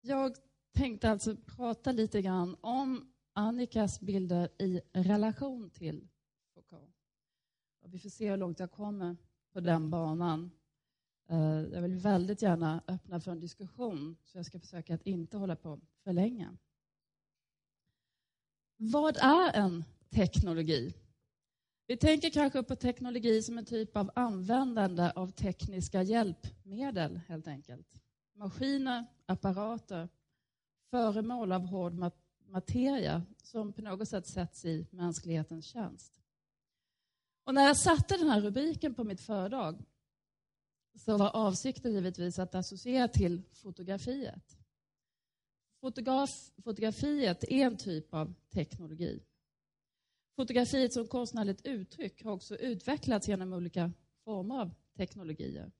Jag tänkte alltså prata lite grann om Annikas bilder i relation till Foucault. Vi får se hur långt jag kommer på den banan. Eh, jag vill väldigt gärna öppna för en diskussion, så jag ska försöka att inte hålla på för länge. Vad är en teknologi? Vi tänker kanske på teknologi som en typ av användande av tekniska hjälpmedel, helt enkelt. Maskiner, apparater, föremål av hård materia som på något sätt sätts i mänsklighetens tjänst. Och när jag satte den här rubriken på mitt föredrag så var avsikten givetvis att associera till fotografiet. Fotograf, fotografiet är en typ av teknologi. Fotografiet som konstnärligt uttryck har också utvecklats genom olika former av teknologier.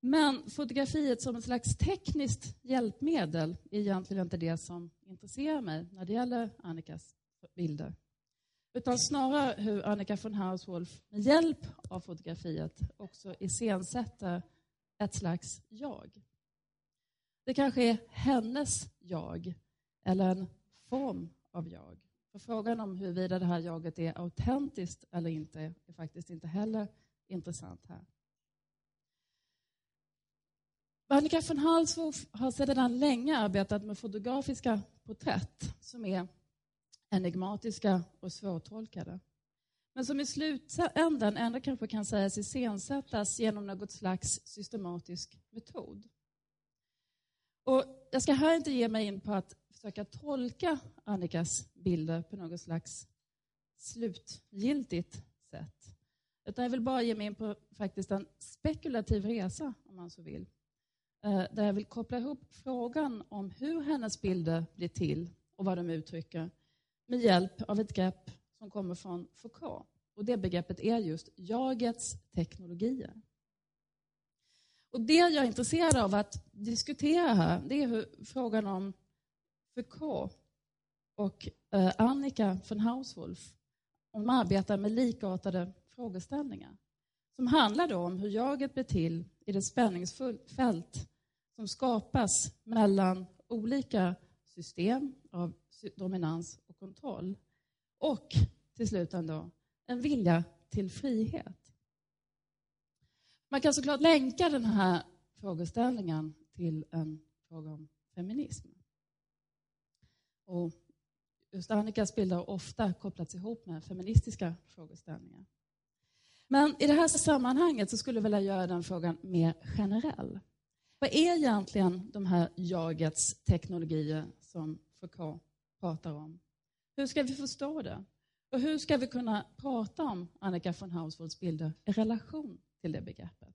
Men fotografiet som ett slags tekniskt hjälpmedel är egentligen inte det som intresserar mig när det gäller Annikas bilder. Utan snarare hur Annika von Hauswolf med hjälp av fotografiet också iscensätter ett slags jag. Det kanske är hennes jag, eller en form av jag. För frågan om huruvida det här jaget är autentiskt eller inte är faktiskt inte heller intressant här. Annika von Halshoff har sedan länge arbetat med fotografiska porträtt som är enigmatiska och svårtolkade. Men som i slutändan ändå kanske kan sägas iscensättas genom något slags systematisk metod. Och jag ska här inte ge mig in på att försöka tolka Annikas bilder på något slags slutgiltigt sätt. Utan jag vill bara ge mig in på faktiskt en spekulativ resa, om man så vill. Eh, där jag vill koppla ihop frågan om hur hennes bilder blir till och vad de uttrycker med hjälp av ett grepp som kommer från Foucault. Och det begreppet är just jagets teknologier. Och det jag är intresserad av att diskutera här, det är hur frågan om Foucault och eh, Annika von Hauswolf de arbetar med likartade frågeställningar som handlar om hur jaget blir till i det spänningsfält som skapas mellan olika system av dominans och kontroll och till slut ändå en vilja till frihet. Man kan såklart länka den här frågeställningen till en fråga om feminism. Och just Annikas bilder har ofta kopplats ihop med feministiska frågeställningar. Men i det här sammanhanget så skulle jag vilja göra den frågan mer generell. Vad är egentligen de här jagets teknologier som Foucault pratar om? Hur ska vi förstå det? Och hur ska vi kunna prata om Annika von Hauswolds bilder i relation till det begreppet?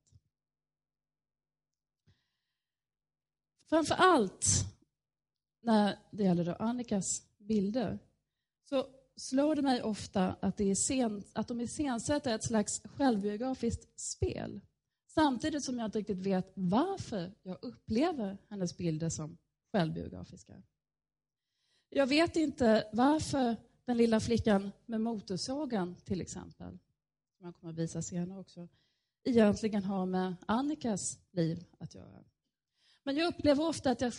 Framför allt när det gäller då Annikas bilder så slår det mig ofta att, det är sen, att de iscensätter ett slags självbiografiskt spel. Samtidigt som jag inte riktigt vet varför jag upplever hennes bilder som självbiografiska. Jag vet inte varför den lilla flickan med motorsågen, till exempel, som jag kommer att visa senare också, egentligen har med Annikas liv att göra. Men jag upplever ofta att jag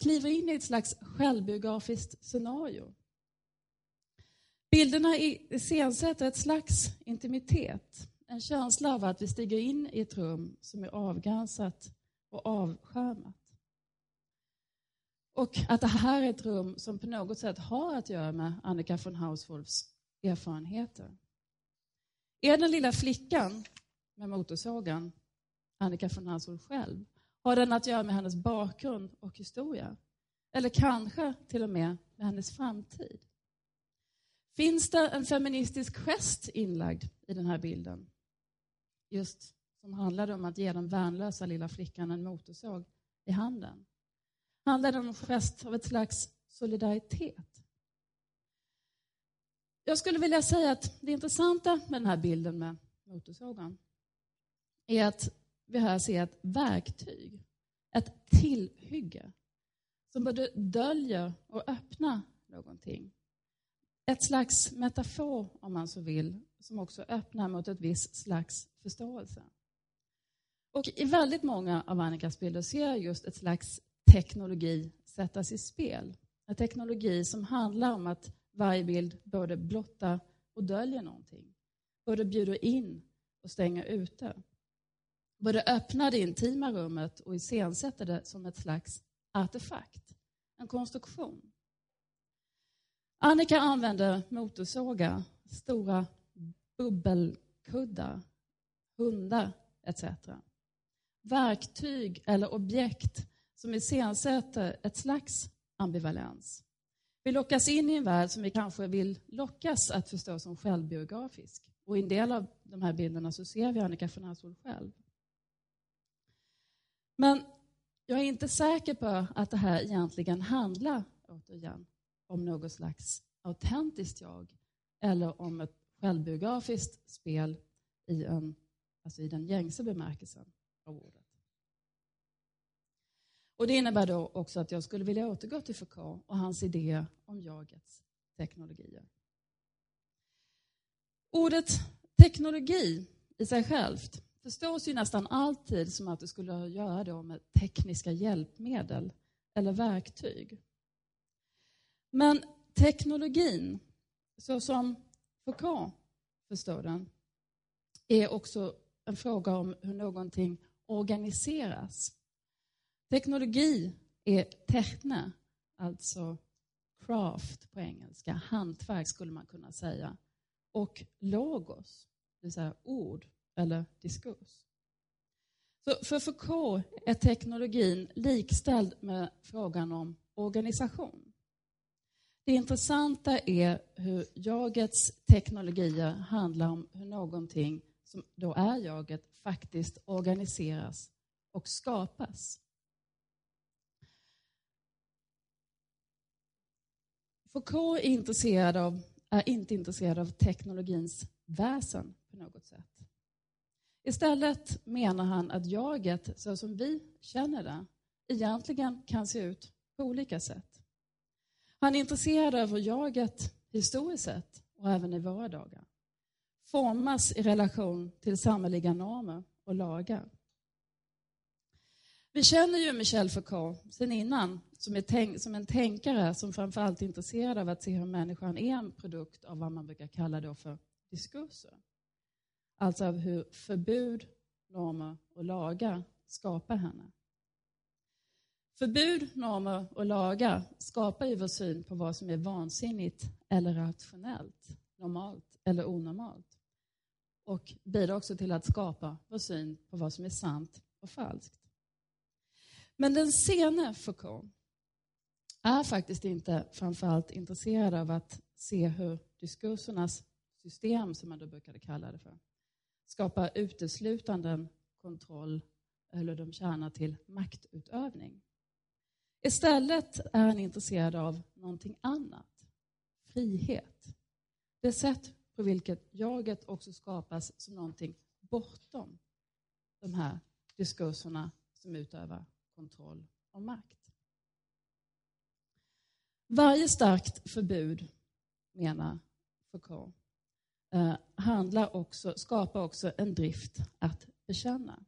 kliver in i ett slags självbiografiskt scenario. Bilderna iscensätter ett slags intimitet, en känsla av att vi stiger in i ett rum som är avgränsat och avskärmat. Och att det här är ett rum som på något sätt har att göra med Annika von Hauswolfs erfarenheter. Är den lilla flickan med motorsågen Annika von Hauswolf själv? Har den att göra med hennes bakgrund och historia? Eller kanske till och med med hennes framtid? Finns det en feministisk gest inlagd i den här bilden? Just som handlade om att ge den värnlösa lilla flickan en motorsåg i handen. Handlade det om en gest av ett slags solidaritet? Jag skulle vilja säga att det intressanta med den här bilden med motorsågen är att vi här ser ett verktyg, ett tillhygge som både döljer och öppnar någonting. Ett slags metafor, om man så vill, som också öppnar mot ett visst slags förståelse. Och I väldigt många av Annikas bilder ser jag just ett slags teknologi sättas i spel. En teknologi som handlar om att varje bild både blottar och döljer någonting. Både bjuder in och stänger ute. Både öppnar det intima rummet och iscensätter det som ett slags artefakt, en konstruktion. Annika använder motorsågar, stora bubbelkuddar, hundar etc. Verktyg eller objekt som iscensätter ett slags ambivalens. Vi lockas in i en värld som vi kanske vill lockas att förstå som självbiografisk. Och i en del av de här bilderna så ser vi Annika von Hassel själv. Men jag är inte säker på att det här egentligen handlar, återigen, om något slags autentiskt jag eller om ett självbiografiskt spel i, en, alltså i den gängse bemärkelsen av ordet. Och Det innebär då också att jag skulle vilja återgå till Foucault och hans idé om jagets teknologier. Ordet teknologi i sig självt förstås ju nästan alltid som att det skulle göra då med tekniska hjälpmedel eller verktyg. Men teknologin, så som Foucault förstår den, är också en fråga om hur någonting organiseras. Teknologi är techne, alltså craft på engelska, hantverk skulle man kunna säga, och logos, det vill säga ord eller diskurs. Så för Foucault är teknologin likställd med frågan om organisation. Det intressanta är hur jagets teknologier handlar om hur någonting som då är jaget faktiskt organiseras och skapas. Foucault är, intresserad av, är inte intresserad av teknologins väsen på något sätt. Istället menar han att jaget, så som vi känner det, egentligen kan se ut på olika sätt. Han är intresserad av hur jaget historiskt sett och även i våra dagar formas i relation till samhälleliga normer och lagar. Vi känner ju Michel Foucault sen innan som, tänk, som en tänkare som framförallt är intresserad av att se hur människan är en produkt av vad man brukar kalla då för diskurser. Alltså av hur förbud, normer och lagar skapar henne. Förbud, normer och lagar skapar ju vår syn på vad som är vansinnigt eller rationellt, normalt eller onormalt. Och bidrar också till att skapa vår syn på vad som är sant och falskt. Men den sene Foucault är faktiskt inte framförallt intresserad av att se hur diskursernas system, som man då brukade kalla det för, skapar uteslutande kontroll eller de tjänar till maktutövning. Istället är han intresserad av någonting annat, frihet. Det sätt på vilket jaget också skapas som någonting bortom de här diskurserna som utövar kontroll och makt. Varje starkt förbud, menar Foucault, eh, handlar också, skapar också en drift att bekänna.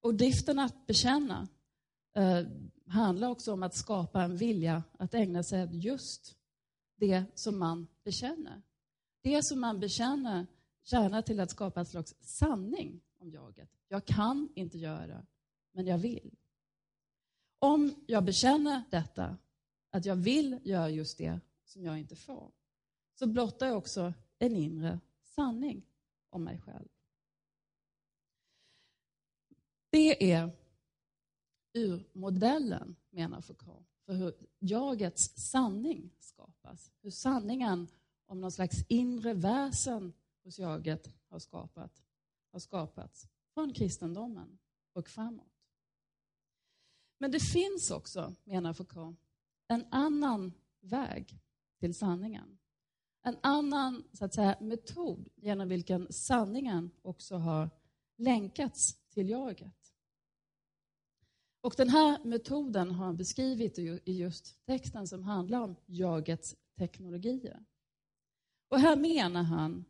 Och driften att bekänna eh, handlar också om att skapa en vilja att ägna sig åt just det som man bekänner. Det som man bekänner tjänar till att skapa en slags sanning om jaget. Jag kan inte göra men jag vill. Om jag bekänner detta, att jag vill göra just det som jag inte får, så blottar jag också en inre sanning om mig själv. Det är urmodellen, menar Foucault, för hur jagets sanning skapas. Hur sanningen om någon slags inre väsen hos jaget har, skapat, har skapats från kristendomen och framåt. Men det finns också, menar Foucault, en annan väg till sanningen. En annan så att säga, metod genom vilken sanningen också har länkats till jaget. Och den här metoden har han beskrivit i just texten som handlar om jagets teknologier. Och här menar han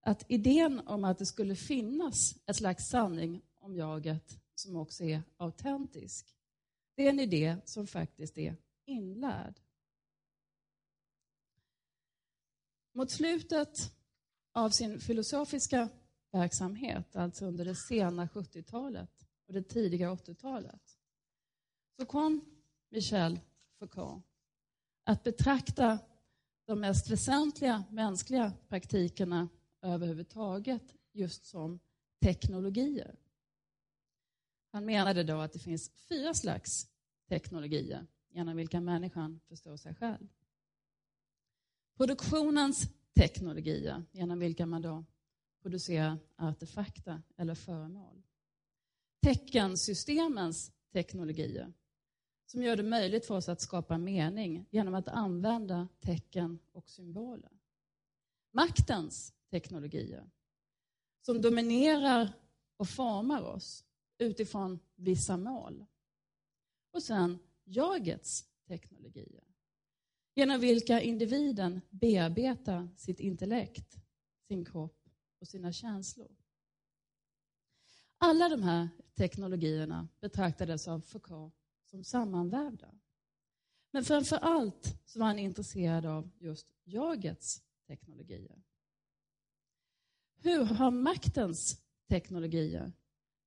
att idén om att det skulle finnas ett slags sanning om jaget som också är autentisk Det är en idé som faktiskt är inlärd. Mot slutet av sin filosofiska verksamhet, alltså under det sena 70-talet och det tidiga 80-talet, så kom Michel Foucault att betrakta de mest väsentliga mänskliga praktikerna överhuvudtaget just som teknologier. Han menade då att det finns fyra slags teknologier genom vilka människan förstår sig själv. Produktionens teknologier genom vilka man då producerar artefakter eller föremål. Teckensystemens teknologier som gör det möjligt för oss att skapa mening genom att använda tecken och symboler. Maktens teknologier som dominerar och formar oss utifrån vissa mål. Och sen jagets teknologier genom vilka individen bearbetar sitt intellekt, sin kropp och sina känslor. Alla de här teknologierna betraktades av Foucault som sammanvävda. Men framför allt så var han intresserad av just jagets teknologier. Hur har maktens teknologier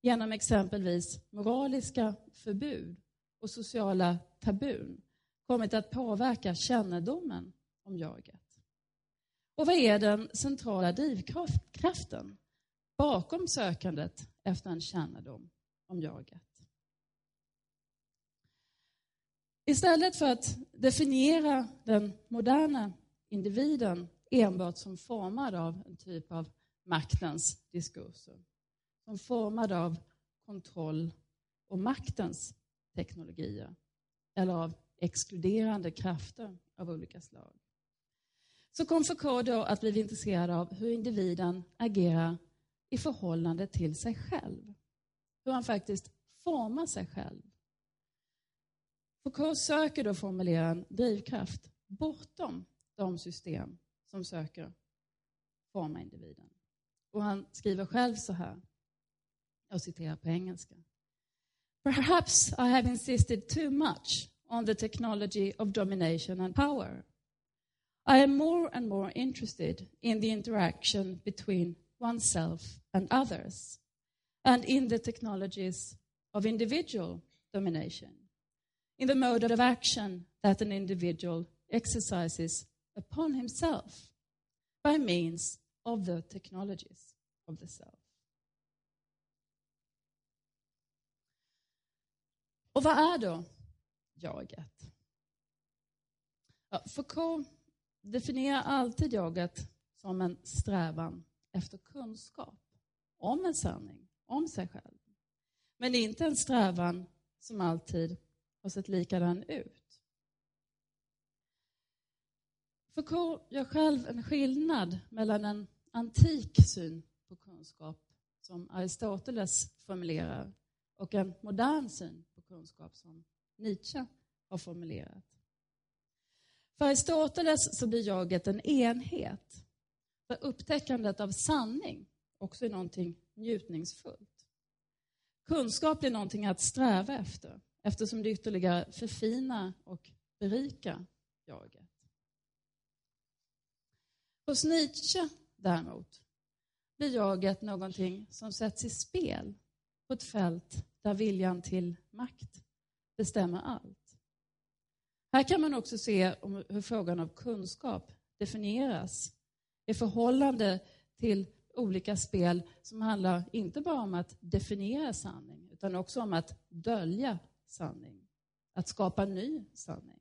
genom exempelvis moraliska förbud och sociala tabun kommit att påverka kännedomen om jaget? Och vad är den centrala drivkraften bakom sökandet efter en kännedom om jaget? Istället för att definiera den moderna individen enbart som formad av en typ av maktens diskurser, som formad av kontroll och maktens teknologier eller av exkluderande krafter av olika slag. Så kom Foucault då att bli intresserad av hur individen agerar i förhållande till sig själv. Hur han faktiskt formar sig själv Foucault söker då formulera en drivkraft bortom de system som söker forma individen. Och han skriver själv så här, jag citerar på engelska. Perhaps I have insisted too much on the technology of domination and power. I am more and more interested in the interaction between oneself and others and in the technologies of individual domination in the mode of action that an individual exercises upon himself by means of the technologies of the self. Och vad är då jaget? Ja, Foucault definierar alltid jaget som en strävan efter kunskap om en sanning, om sig själv. Men det är inte en strävan som alltid och sett likadan ut. Foucault gör själv en skillnad mellan en antik syn på kunskap som Aristoteles formulerar och en modern syn på kunskap som Nietzsche har formulerat. För Aristoteles så blir jaget en enhet. För upptäckandet av sanning också är någonting njutningsfullt. Kunskap är någonting att sträva efter eftersom det ytterligare förfinar och berikar jaget. Hos Nietzsche däremot blir jaget någonting som sätts i spel på ett fält där viljan till makt bestämmer allt. Här kan man också se hur frågan om kunskap definieras i förhållande till olika spel som handlar inte bara om att definiera sanning utan också om att dölja sanning, att skapa ny sanning.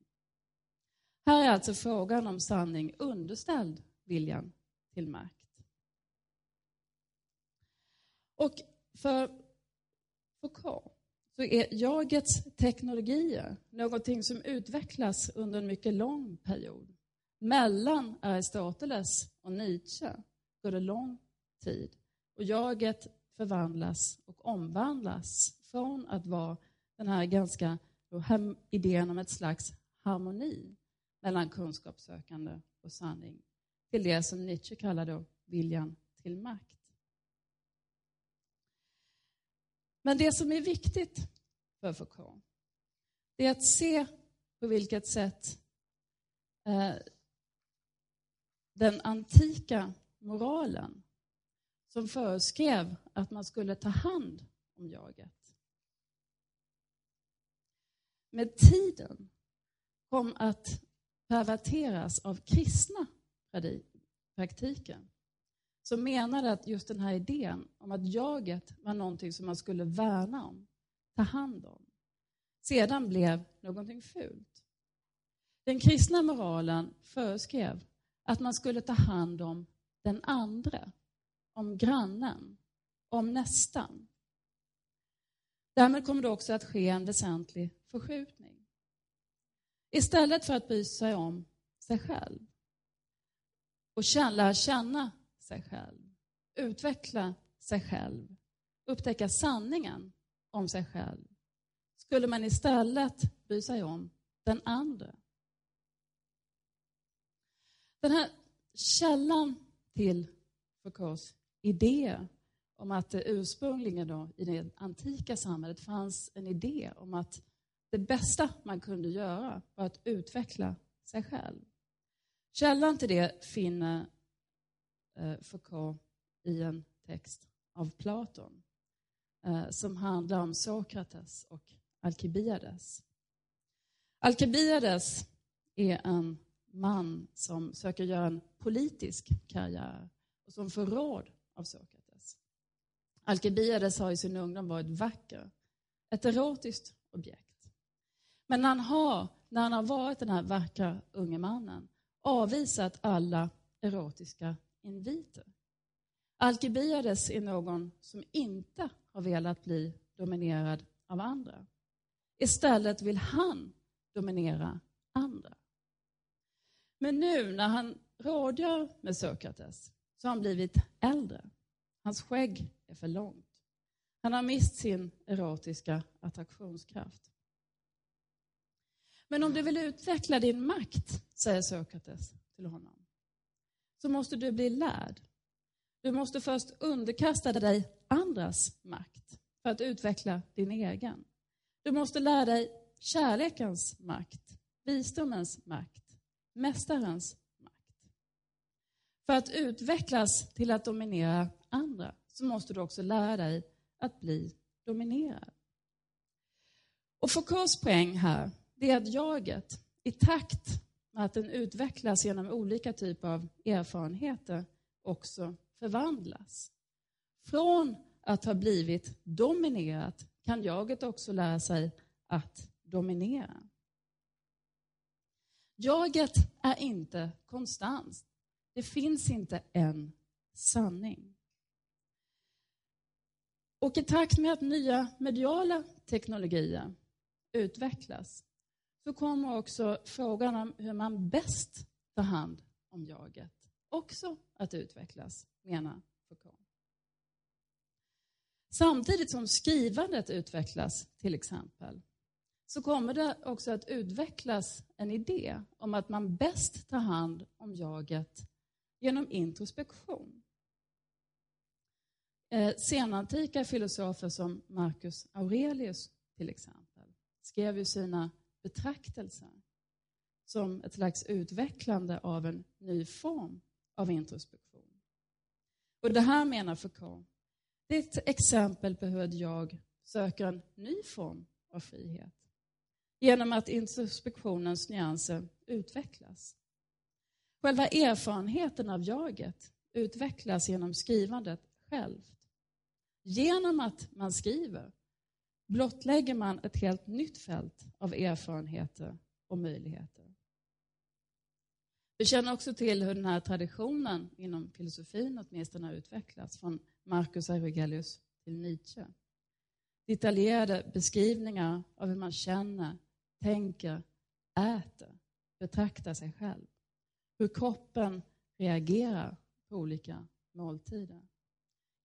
Här är alltså frågan om sanning underställd viljan till makt. Och för Foucault så är jagets teknologier någonting som utvecklas under en mycket lång period. Mellan Aristoteles och Nietzsche går det lång tid och jaget förvandlas och omvandlas från att vara den här ganska idén om ett slags harmoni mellan kunskapssökande och sanning till det som Nietzsche kallar då viljan till makt. Men det som är viktigt för Foucault det är att se på vilket sätt eh, den antika moralen som föreskrev att man skulle ta hand om jaget. Med tiden kom att perverteras av kristna praktiker som menade att just den här idén om att jaget var någonting som man skulle värna om, ta hand om, sedan blev någonting fult. Den kristna moralen föreskrev att man skulle ta hand om den andra, om grannen, om nästan. Därmed kommer det också att ske en väsentlig förskjutning. Istället för att bry sig om sig själv och lära känna sig själv, utveckla sig själv, upptäcka sanningen om sig själv, skulle man istället bry sig om den andra. Den här källan till Foucaults idé om att det ursprungligen då, i det antika samhället fanns en idé om att det bästa man kunde göra var att utveckla sig själv. Källan till det finner eh, Foucault i en text av Platon eh, som handlar om Sokrates och Alkibiades. Alkibiades är en man som söker göra en politisk karriär och som får råd av Sokrates. Alkibiades har i sin ungdom varit vacker, ett erotiskt objekt. Men han har, när han har varit den här vackra unge mannen avvisat alla erotiska inviter. Alkibiades är någon som inte har velat bli dominerad av andra. Istället vill han dominera andra. Men nu när han rådgör med Sokrates så har han blivit äldre. Hans skägg är för långt. Han har mist sin erotiska attraktionskraft. Men om du vill utveckla din makt, säger Sokrates till honom, så måste du bli lärd. Du måste först underkasta dig andras makt för att utveckla din egen. Du måste lära dig kärlekens makt, visdomens makt, mästarens makt. För att utvecklas till att dominera andra så måste du också lära dig att bli dominerad. Och Foucaults poäng här det är att jaget, i takt med att den utvecklas genom olika typer av erfarenheter, också förvandlas. Från att ha blivit dominerat kan jaget också lära sig att dominera. Jaget är inte konstant. Det finns inte en sanning. Och i takt med att nya mediala teknologier utvecklas så kommer också frågan om hur man bäst tar hand om jaget också att utvecklas, menar Foucault. Samtidigt som skrivandet utvecklas, till exempel, så kommer det också att utvecklas en idé om att man bäst tar hand om jaget genom introspektion. Eh, senantika filosofer som Marcus Aurelius till exempel skrev ju sina betraktelser som ett slags utvecklande av en ny form av introspektion. Och det här menar Foucault, det är ett exempel på hur jag söker en ny form av frihet genom att introspektionens nyanser utvecklas. Själva erfarenheten av jaget utvecklas genom skrivandet självt. Genom att man skriver blottlägger man ett helt nytt fält av erfarenheter och möjligheter. Vi känner också till hur den här traditionen inom filosofin åtminstone har utvecklats från Marcus Aurelius till Nietzsche. Detaljerade beskrivningar av hur man känner, tänker, äter, betraktar sig själv. Hur kroppen reagerar på olika måltider.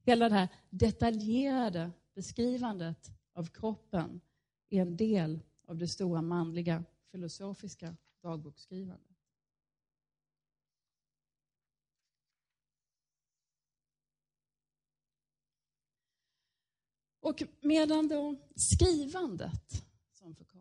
Hela det här detaljerade beskrivandet av kroppen är en del av det stora manliga filosofiska dagboksskrivandet. Och medan då skrivandet, som Foucault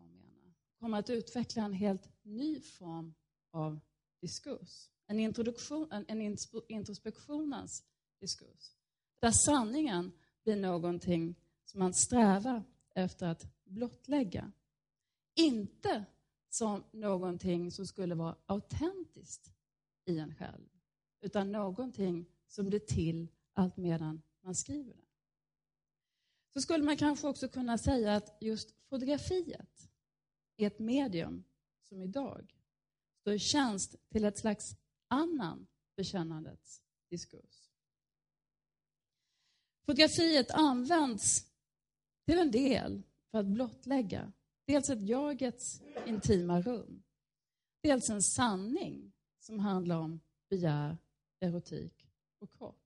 kommer att utveckla en helt ny form av diskurs. En, introduktion, en introspektionens diskurs. Där sanningen blir någonting som man strävar efter att blottlägga. Inte som någonting som skulle vara autentiskt i en själv, utan någonting som blir till allt medan man skriver det. Så skulle man kanske också kunna säga att just fotografiet är ett medium som idag står i tjänst till ett slags annan bekännandets diskurs. Fotografiet används till en del för att blottlägga dels ett jagets intima rum, dels en sanning som handlar om begär, erotik och kropp.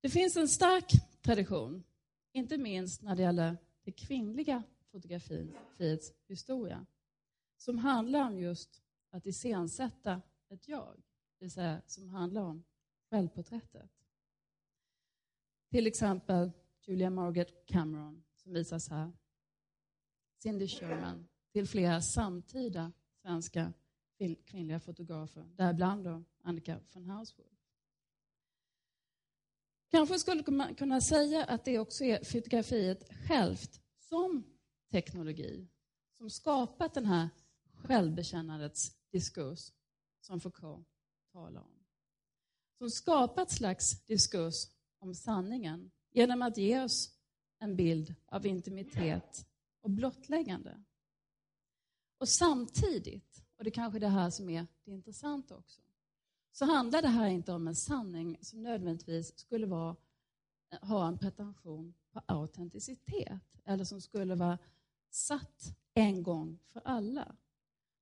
Det finns en stark tradition, inte minst när det gäller det kvinnliga fotografiets historia, som handlar om just att iscensätta ett jag, det vill säga som handlar om självporträttet. Till exempel Julia Margaret Cameron som visas här. Cindy Sherman till flera samtida svenska kvinnliga fotografer, däribland då Annika von Hauswolf. Kanske skulle man kunna säga att det också är fotografiet självt som teknologi som skapat den här självbekännandets diskurs som Foucault talar om. Som skapat slags diskurs om sanningen genom att ge oss en bild av intimitet och blottläggande. Och samtidigt, och det är kanske är det här som är det intressanta också, så handlar det här inte om en sanning som nödvändigtvis skulle vara, ha en pretension på autenticitet eller som skulle vara satt en gång för alla.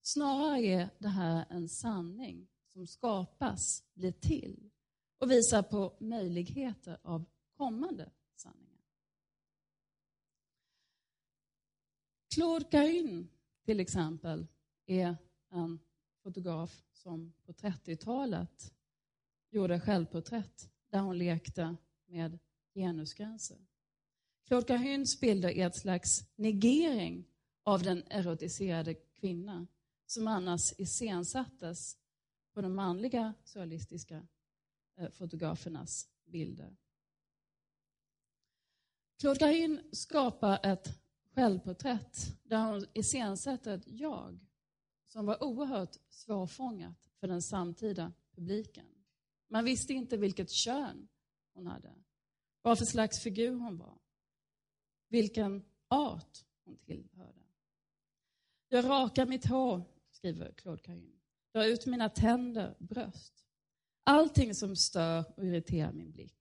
Snarare är det här en sanning som skapas, blir till och visar på möjligheter av kommande sanningar. Claude till exempel, är en fotograf som på 30-talet gjorde självporträtt där hon lekte med genusgränser. Claude Cahuns bilder är ett slags negering av den erotiserade kvinna som annars iscensattes på de manliga surrealistiska eh, fotografernas bilder. Claude Cahun skapar ett självporträtt där hon iscensätter ett jag som var oerhört svårfångat för den samtida publiken. Man visste inte vilket kön hon hade, vad för slags figur hon var, vilken art hon tillhörde. Jag rakar mitt hår, skriver Claude Cahun. Drar ut mina tänder, bröst. Allting som stör och irriterar min blick.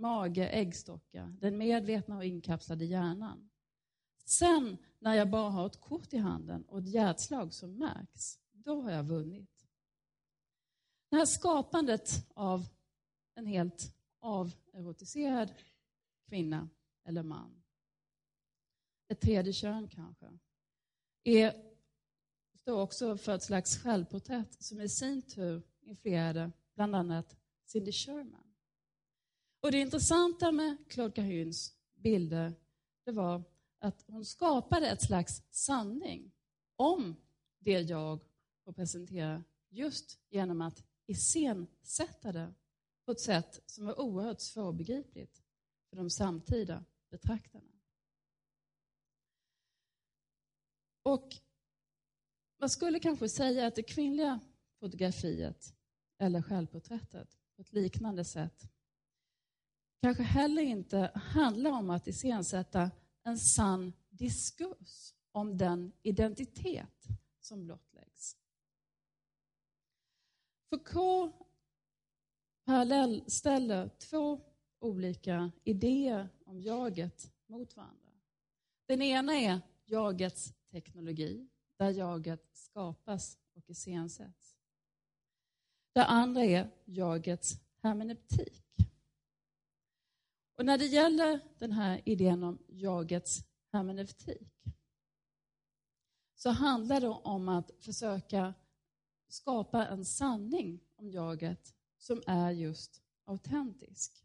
Mage, äggstockar, den medvetna och inkapslade hjärnan. Sen när jag bara har ett kort i handen och ett hjärtslag som märks, då har jag vunnit. Det här skapandet av en helt averotiserad kvinna eller man, ett tredje kön kanske, är, står också för ett slags självporträtt som i sin tur influerade bland annat Cindy Sherman. Och det intressanta med Claude Cahuns bilder det var att hon skapade ett slags sanning om det jag får presentera just genom att iscensätta det på ett sätt som var oerhört svårbegripligt för de samtida betraktarna. Och man skulle kanske säga att det kvinnliga fotografiet eller självporträttet på ett liknande sätt kanske heller inte handlar om att iscensätta en sann diskurs om den identitet som blottläggs. Foucault parallellställer två olika idéer om jaget mot varandra. Den ena är jagets teknologi, där jaget skapas och iscensätts. Det andra är jagets hermeneutik. Och när det gäller den här idén om jagets hermeneutik så handlar det om att försöka skapa en sanning om jaget som är just autentisk.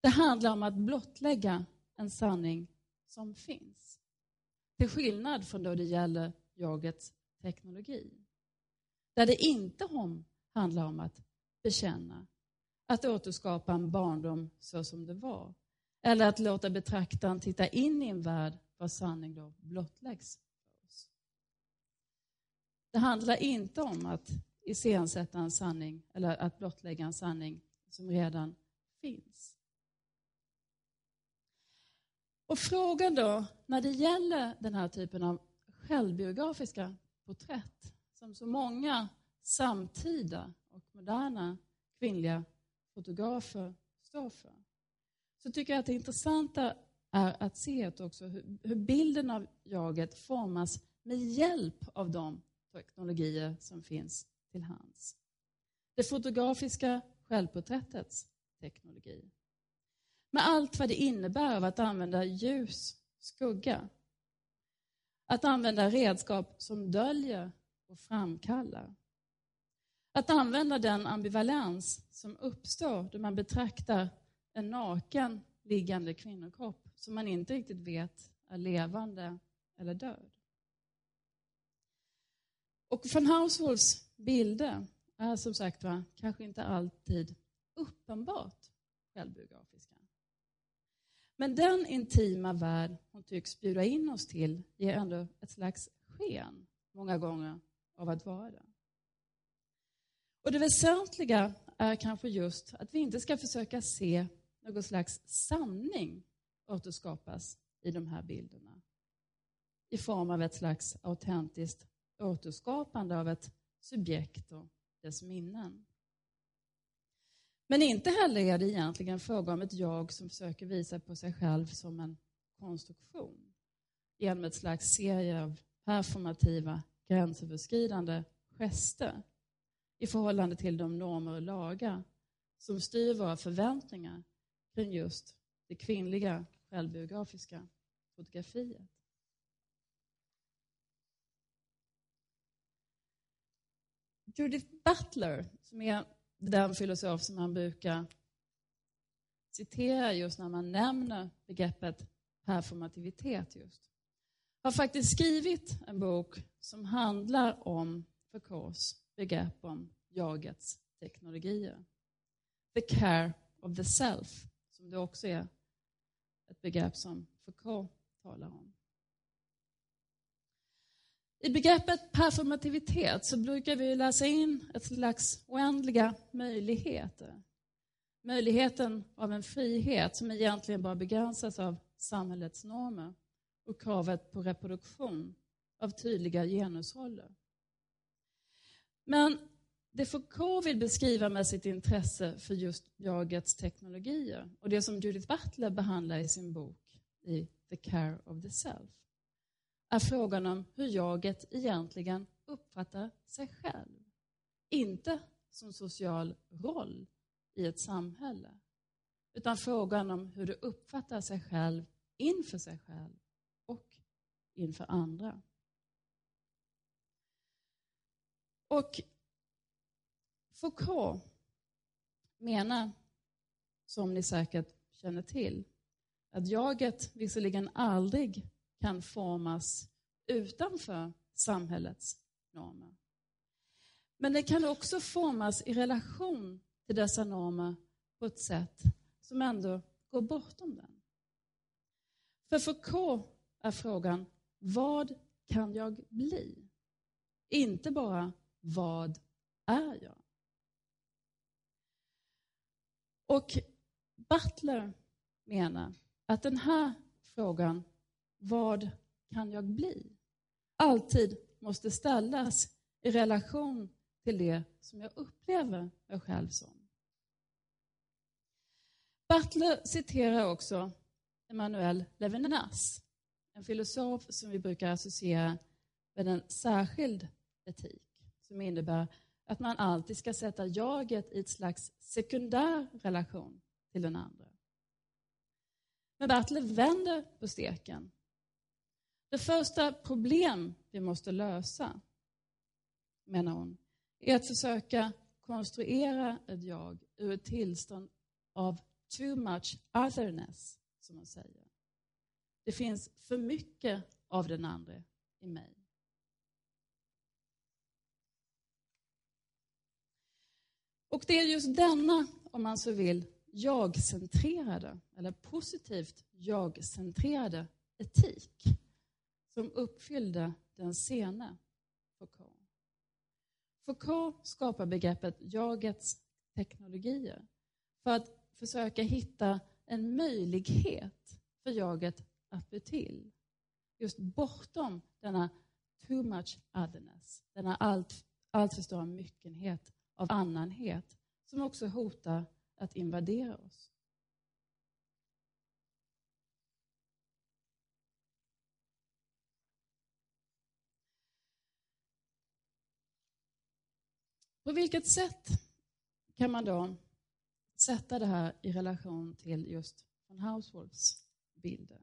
Det handlar om att blottlägga en sanning som finns. Till skillnad från då det gäller jagets teknologi. Där det inte handlar om att bekänna, att återskapa en barndom så som det var. Eller att låta betraktaren titta in i en värld vars sanning då blottläggs för oss. Det handlar inte om att iscensätta en sanning eller att blottlägga en sanning som redan finns. Och frågan då, när det gäller den här typen av självbiografiska porträtt som så många samtida och moderna kvinnliga fotografer står för, så tycker jag att det intressanta är att se också hur bilden av jaget formas med hjälp av de teknologier som finns till hands. Det fotografiska självporträttets teknologi. Med allt vad det innebär av att använda ljus, skugga. Att använda redskap som döljer och framkallar. Att använda den ambivalens som uppstår då man betraktar en naken liggande kvinnokropp som man inte riktigt vet är levande eller död. Och van Hauswolfs bilder är som sagt var kanske inte alltid uppenbart självbiografiska. Men den intima värld hon tycks bjuda in oss till ger ändå ett slags sken, många gånger, av att vara det. Och det väsentliga är kanske just att vi inte ska försöka se någon slags sanning återskapas i de här bilderna. I form av ett slags autentiskt återskapande av ett subjekt och dess minnen. Men inte heller är det egentligen fråga om ett jag som försöker visa på sig själv som en konstruktion genom ett slags serie av performativa, gränsöverskridande gester i förhållande till de normer och lagar som styr våra förväntningar kring just det kvinnliga självbiografiska fotografiet. Judith Butler, som är den filosof som man brukar citera just när man nämner begreppet performativitet just, har faktiskt skrivit en bok som handlar om Foucaults begrepp om jagets teknologier. The care of the self, som det också är ett begrepp som Foucault talar om. I begreppet performativitet så brukar vi läsa in ett slags oändliga möjligheter. Möjligheten av en frihet som egentligen bara begränsas av samhällets normer och kravet på reproduktion av tydliga genusroller. Men det Foucault vill beskriva med sitt intresse för just jagets teknologier och det som Judith Butler behandlar i sin bok i The Care of the Self är frågan om hur jaget egentligen uppfattar sig själv. Inte som social roll i ett samhälle, utan frågan om hur det uppfattar sig själv inför sig själv och inför andra. Och Foucault menar, som ni säkert känner till, att jaget visserligen aldrig kan formas utanför samhällets normer. Men det kan också formas i relation till dessa normer på ett sätt som ändå går bortom den. För Foucault är frågan, vad kan jag bli? Inte bara, vad är jag? Och Butler menar att den här frågan, vad kan jag bli? Alltid måste ställas i relation till det som jag upplever mig själv som. Butler citerar också Emmanuel Levinas, en filosof som vi brukar associera med en särskild etik som innebär att man alltid ska sätta jaget i ett slags sekundär relation till den andra. Men Bertil vänder på steken. Det första problem vi måste lösa, menar hon, är att försöka konstruera ett jag ur ett tillstånd av too much otherness, som hon säger. Det finns för mycket av den andra i mig. Och det är just denna, om man så vill, jag-centrerade eller positivt jag-centrerade etik som uppfyllde den sene Foucault. Foucault skapar begreppet jagets teknologier för att försöka hitta en möjlighet för jaget att bli till. Just bortom denna too much otherness, denna allt, allt för stora myckenhet av annanhet som också hotar att invadera oss. På vilket sätt kan man då sätta det här i relation till just von Hauswolfs bilder?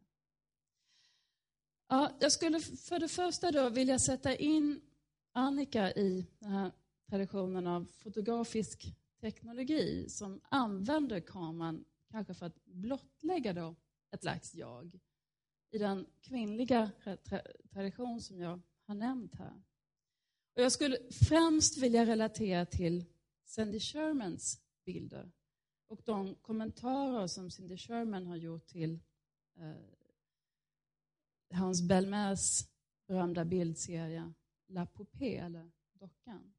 Ja, jag skulle för det första då vilja sätta in Annika i den här traditionen av fotografisk teknologi som använder kameran kanske för att blottlägga då ett slags jag i den kvinnliga tradition som jag har nämnt här. Och jag skulle främst vilja relatera till Cindy Shermans bilder och de kommentarer som Cindy Sherman har gjort till eh, Hans Belmers berömda bildserie La Poupée, eller Dockan.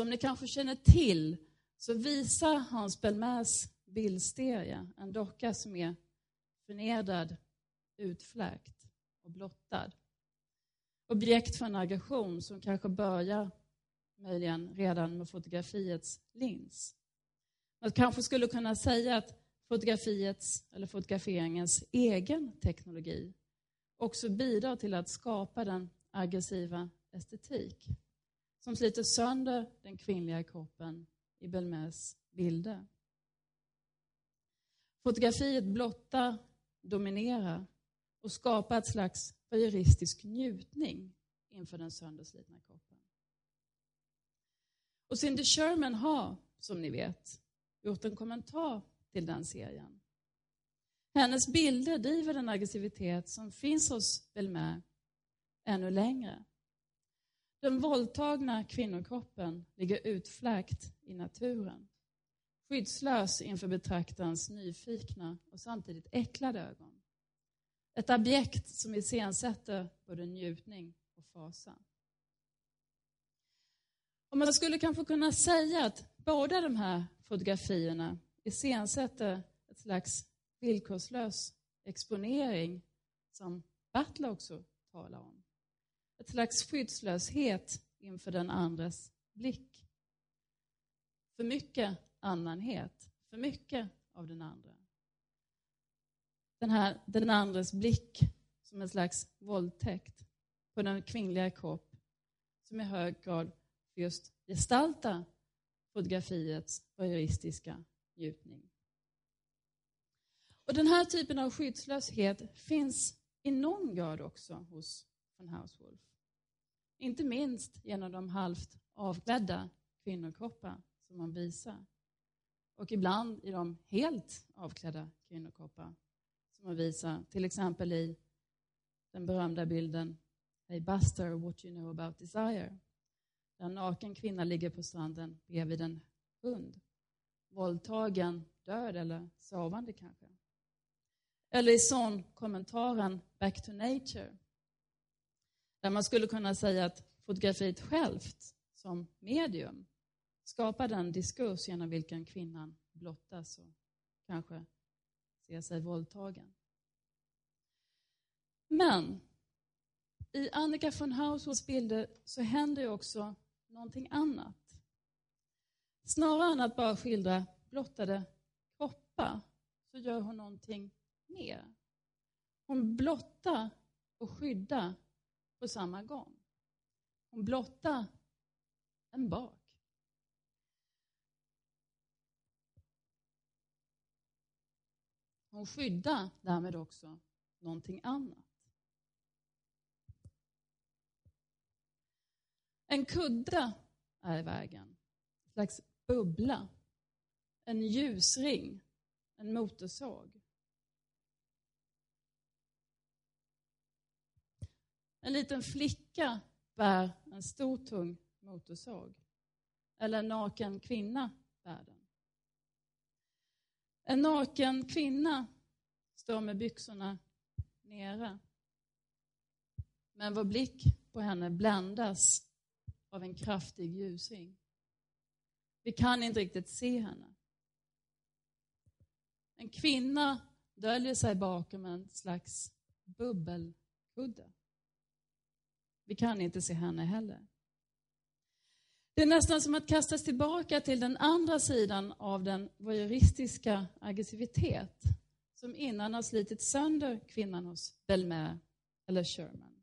Som ni kanske känner till så visar Hans Belmers bildserie en docka som är förnedrad, utfläkt och blottad. Objekt för en aggression som kanske börjar möjligen redan med fotografiets lins. Man kanske skulle kunna säga att fotografiets eller fotograferingens egen teknologi också bidrar till att skapa den aggressiva estetik som sliter sönder den kvinnliga kroppen i Belmers bilder. Fotografiet blottar, dominerar och skapar ett slags voyeuristisk njutning inför den sönderslitna kroppen. Och Cindy Sherman har, som ni vet, gjort en kommentar till den serien. Hennes bilder driver den aggressivitet som finns hos Belmer ännu längre. Den våldtagna kvinnokroppen ligger utfläkt i naturen. Skyddslös inför betraktarens nyfikna och samtidigt äcklade ögon. Ett objekt som iscensätter både njutning och fasa. Och man skulle kanske kunna säga att båda de här fotografierna iscensätter ett slags villkorslös exponering som Butler också talar om. Ett slags skyddslöshet inför den andres blick. För mycket annanhet, för mycket av den andra. Den, här, den andres blick som en slags våldtäkt på den kvinnliga kropp som i hög grad just gestaltar fotografiets voyeuristiska njutning. Och den här typen av skyddslöshet finns i någon grad också hos von Hauswolf. Inte minst genom de halvt avklädda kvinnokroppar som man visar. Och ibland i de helt avklädda kvinnokroppar som man visar, till exempel i den berömda bilden Hey Buster, what you know about desire. Där en naken kvinna ligger på stranden bredvid en hund. Våldtagen, död eller sovande kanske. Eller i sån kommentaren Back to Nature där man skulle kunna säga att fotografiet självt som medium skapar den diskurs genom vilken kvinnan blottas och kanske ser sig våldtagen. Men i Annika von Hausholz bilder så händer också någonting annat. Snarare än att bara skildra blottade kroppar så gör hon någonting mer. Hon blottar och skyddar på samma gång. Hon blottar en bak. Hon skyddar därmed också någonting annat. En kudde är i vägen, en slags bubbla, en ljusring, en motorsåg. En liten flicka bär en stor tung motorsåg. Eller en naken kvinna bär den. En naken kvinna står med byxorna nere. Men vår blick på henne bländas av en kraftig ljusring. Vi kan inte riktigt se henne. En kvinna döljer sig bakom en slags bubbelkudde. Vi kan inte se henne heller. Det är nästan som att kastas tillbaka till den andra sidan av den voyeuristiska aggressivitet som innan har slitit sönder kvinnan hos Belmer eller Sherman.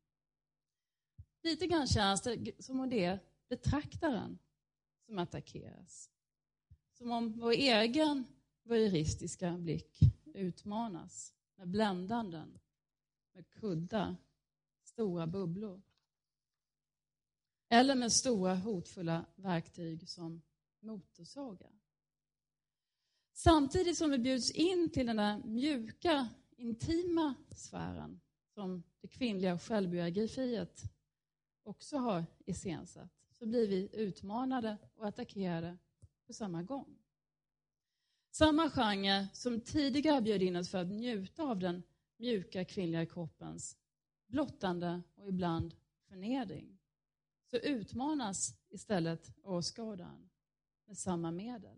Lite grann känns det som om det är betraktaren som attackeras. Som om vår egen voyeuristiska blick utmanas med bländanden, med kuddar, stora bubblor. Eller med stora hotfulla verktyg som motorsågar. Samtidigt som vi bjuds in till den där mjuka, intima sfären som det kvinnliga självbiografiet också har iscensatt, så blir vi utmanade och attackerade på samma gång. Samma genre som tidigare bjöd in oss för att njuta av den mjuka kvinnliga kroppens blottande och ibland förnedring, så utmanas istället åskådaren med samma medel.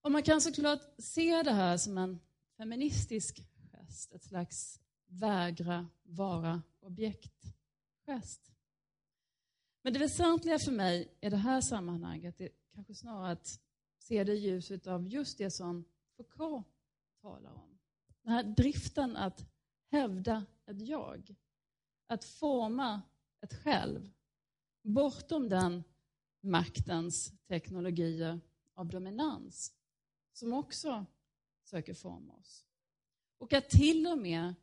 Och man kan såklart se det här som en feministisk gest, ett slags vägra vara objekt-gest. Men det väsentliga för mig i det här sammanhanget är kanske snarare att se det i ljuset av just det som Foucault talar om. Den här driften att hävda ett jag, att forma ett själv bortom den maktens teknologier av dominans som också söker forma oss. Och att till och med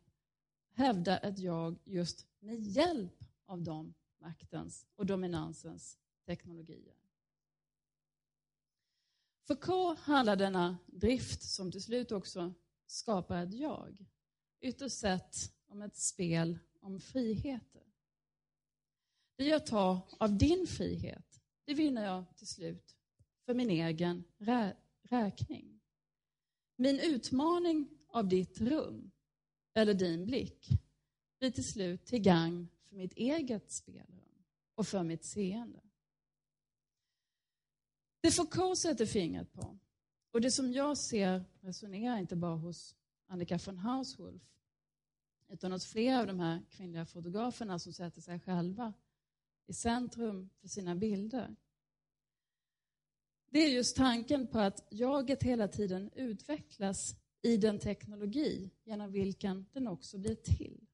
hävda ett jag just med hjälp av de maktens och dominansens teknologier. För K handlar denna drift, som till slut också skapar ett jag, ytterst sett om ett spel om friheter. Det jag tar av din frihet, det vinner jag till slut för min egen rä räkning. Min utmaning av ditt rum, eller din blick, blir till slut till gagn för mitt eget spelrum och för mitt seende. Det Foucault sätter fingret på, och det som jag ser resonerar inte bara hos Annika von Hauswolf, utan hos flera av de här kvinnliga fotograferna som sätter sig själva i centrum för sina bilder. Det är just tanken på att jaget hela tiden utvecklas i den teknologi genom vilken den också blir till.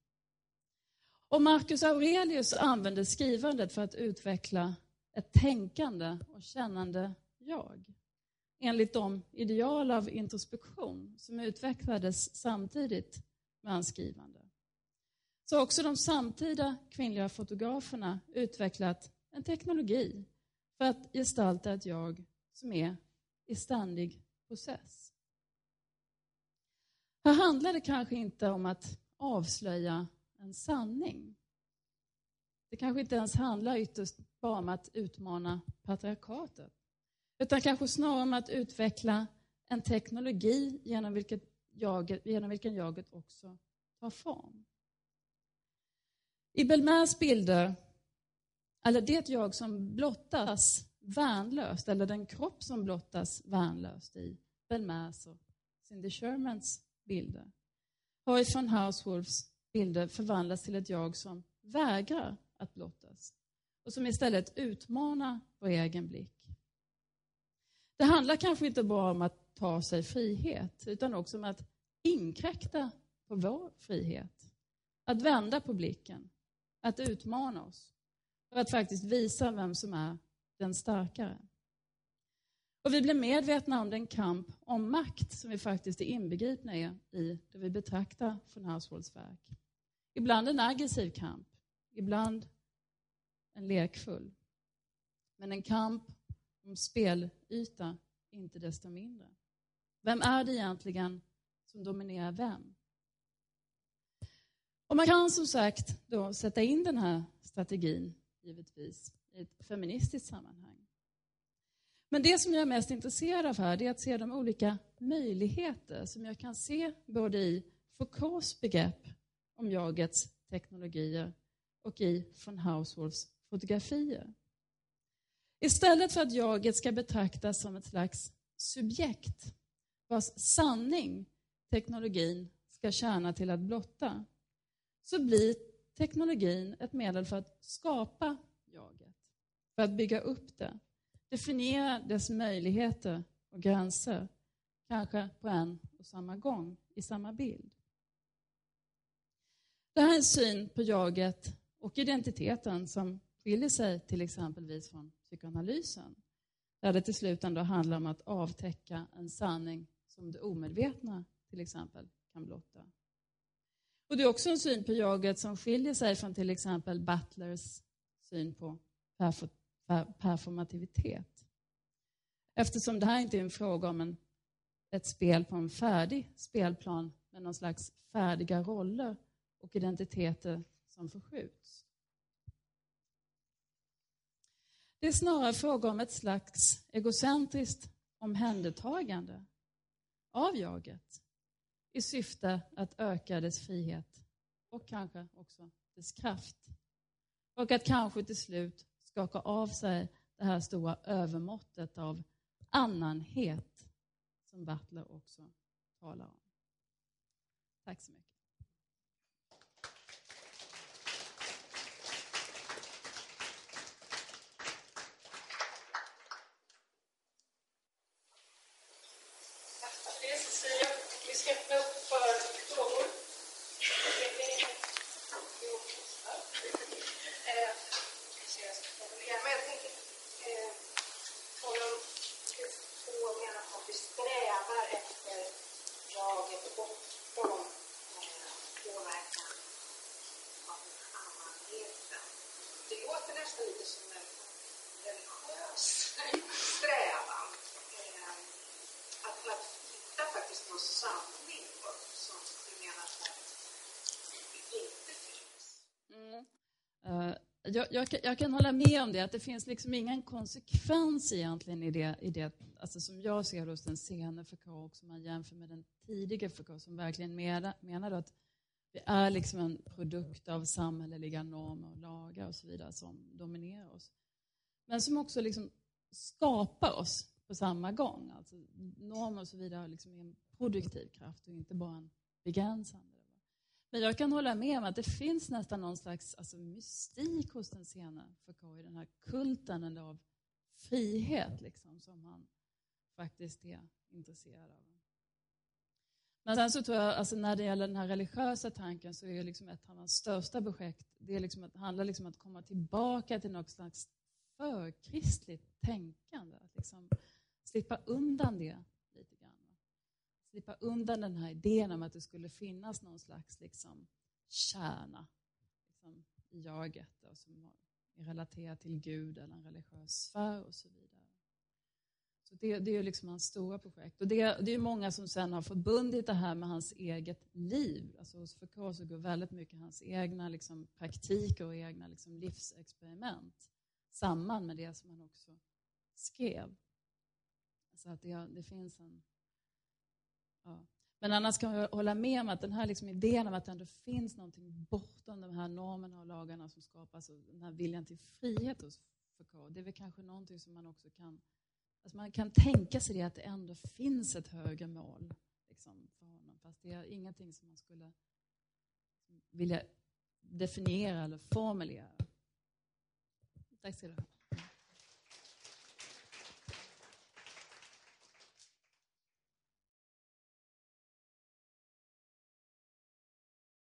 Och Marcus Aurelius använder skrivandet för att utveckla ett tänkande och kännande jag. Enligt de ideal av introspektion som utvecklades samtidigt med hans skrivande. Så har också de samtida kvinnliga fotograferna utvecklat en teknologi för att gestalta ett jag som är i ständig process. Här handlar det kanske inte om att avslöja en sanning. Det kanske inte ens handlar ytterst bara om att utmana patriarkatet. Utan kanske snarare om att utveckla en teknologi genom, vilket jaget, genom vilken jaget också tar form. I Belmers bilder, eller det jag som blottas värnlöst, eller den kropp som blottas värnlöst i Belmers och Cindy Shermans bilder, har från Housewolves bilder förvandlats till ett jag som vägrar att blottas och som istället utmanar vår egen blick. Det handlar kanske inte bara om att ta sig frihet, utan också om att inkräkta på vår frihet. Att vända på blicken, att utmana oss för att faktiskt visa vem som är den starkare. Och vi blir medvetna om den kamp om makt som vi faktiskt är inbegripna i, då vi betraktar von Hauswolds verk. Ibland en aggressiv kamp, ibland en lekfull. Men en kamp om spelyta inte desto mindre. Vem är det egentligen som dominerar vem? Och man kan som sagt då sätta in den här strategin, givetvis, i ett feministiskt sammanhang. Men det som jag är mest intresserad av här är att se de olika möjligheter som jag kan se både i Foucaults begrepp om jagets teknologier och i von Hauswolfs fotografier. Istället för att jaget ska betraktas som ett slags subjekt vars sanning teknologin ska tjäna till att blotta, så blir teknologin ett medel för att skapa jaget, för att bygga upp det, definiera dess möjligheter och gränser, kanske på en och samma gång, i samma bild. Det här är en syn på jaget och identiteten som skiljer sig till exempelvis från psykoanalysen. Där det till slut ändå handlar om att avtäcka en sanning som det omedvetna till exempel kan blotta. Och det är också en syn på jaget som skiljer sig från till exempel Butlers syn på performativitet. Eftersom det här inte är en fråga om en, ett spel på en färdig spelplan med någon slags färdiga roller och identiteter som förskjuts. Det är snarare fråga om ett slags egocentriskt omhändertagande av jaget i syfte att öka dess frihet och kanske också dess kraft. Och att kanske till slut skaka av sig det här stora övermåttet av annanhet som Butler också talar om. Tack så mycket. Jag, jag, jag, kan hålla med om det, att det finns liksom ingen konsekvens egentligen i det, i det alltså som jag ser hos den sena Foucault, som man jämför med den tidiga Foucault, som verkligen menar att vi är liksom en produkt av samhälleliga normer och lagar och så vidare som dominerar oss. Men som också liksom skapar oss på samma gång. Alltså normer och så vidare liksom är en produktiv kraft och inte bara en begränsande. Men jag kan hålla med om att det finns nästan någon slags alltså, mystik hos den sena Foucault, den här kulten av frihet liksom, som han faktiskt är intresserad av. Men sen så tror jag, alltså när det gäller den här religiösa tanken så är liksom ett av hans största projekt, det är liksom att, handlar liksom om att komma tillbaka till något slags förkristligt tänkande. Att liksom slippa undan det slippa undan den här idén om att det skulle finnas någon slags liksom, kärna liksom, i jaget då, som är relaterad till Gud eller en religiös sfär och så vidare. Så det, det är liksom hans stora projekt. Och det, det är många som sen har förbundit det här med hans eget liv. Alltså hos Foucault så går väldigt mycket hans egna liksom, praktiker och egna liksom, livsexperiment samman med det som han också skrev. Så att det, det finns en Ja. Men annars kan jag hålla med om att den här liksom idén om att det ändå finns någonting bortom de här normerna och lagarna som skapas, och den här viljan till frihet hos Foucault, det är väl kanske någonting som man också kan alltså man kan tänka sig det att det ändå finns ett högre mål liksom, för honom, fast det är ingenting som man skulle vilja definiera eller formulera. Tack ska du ha.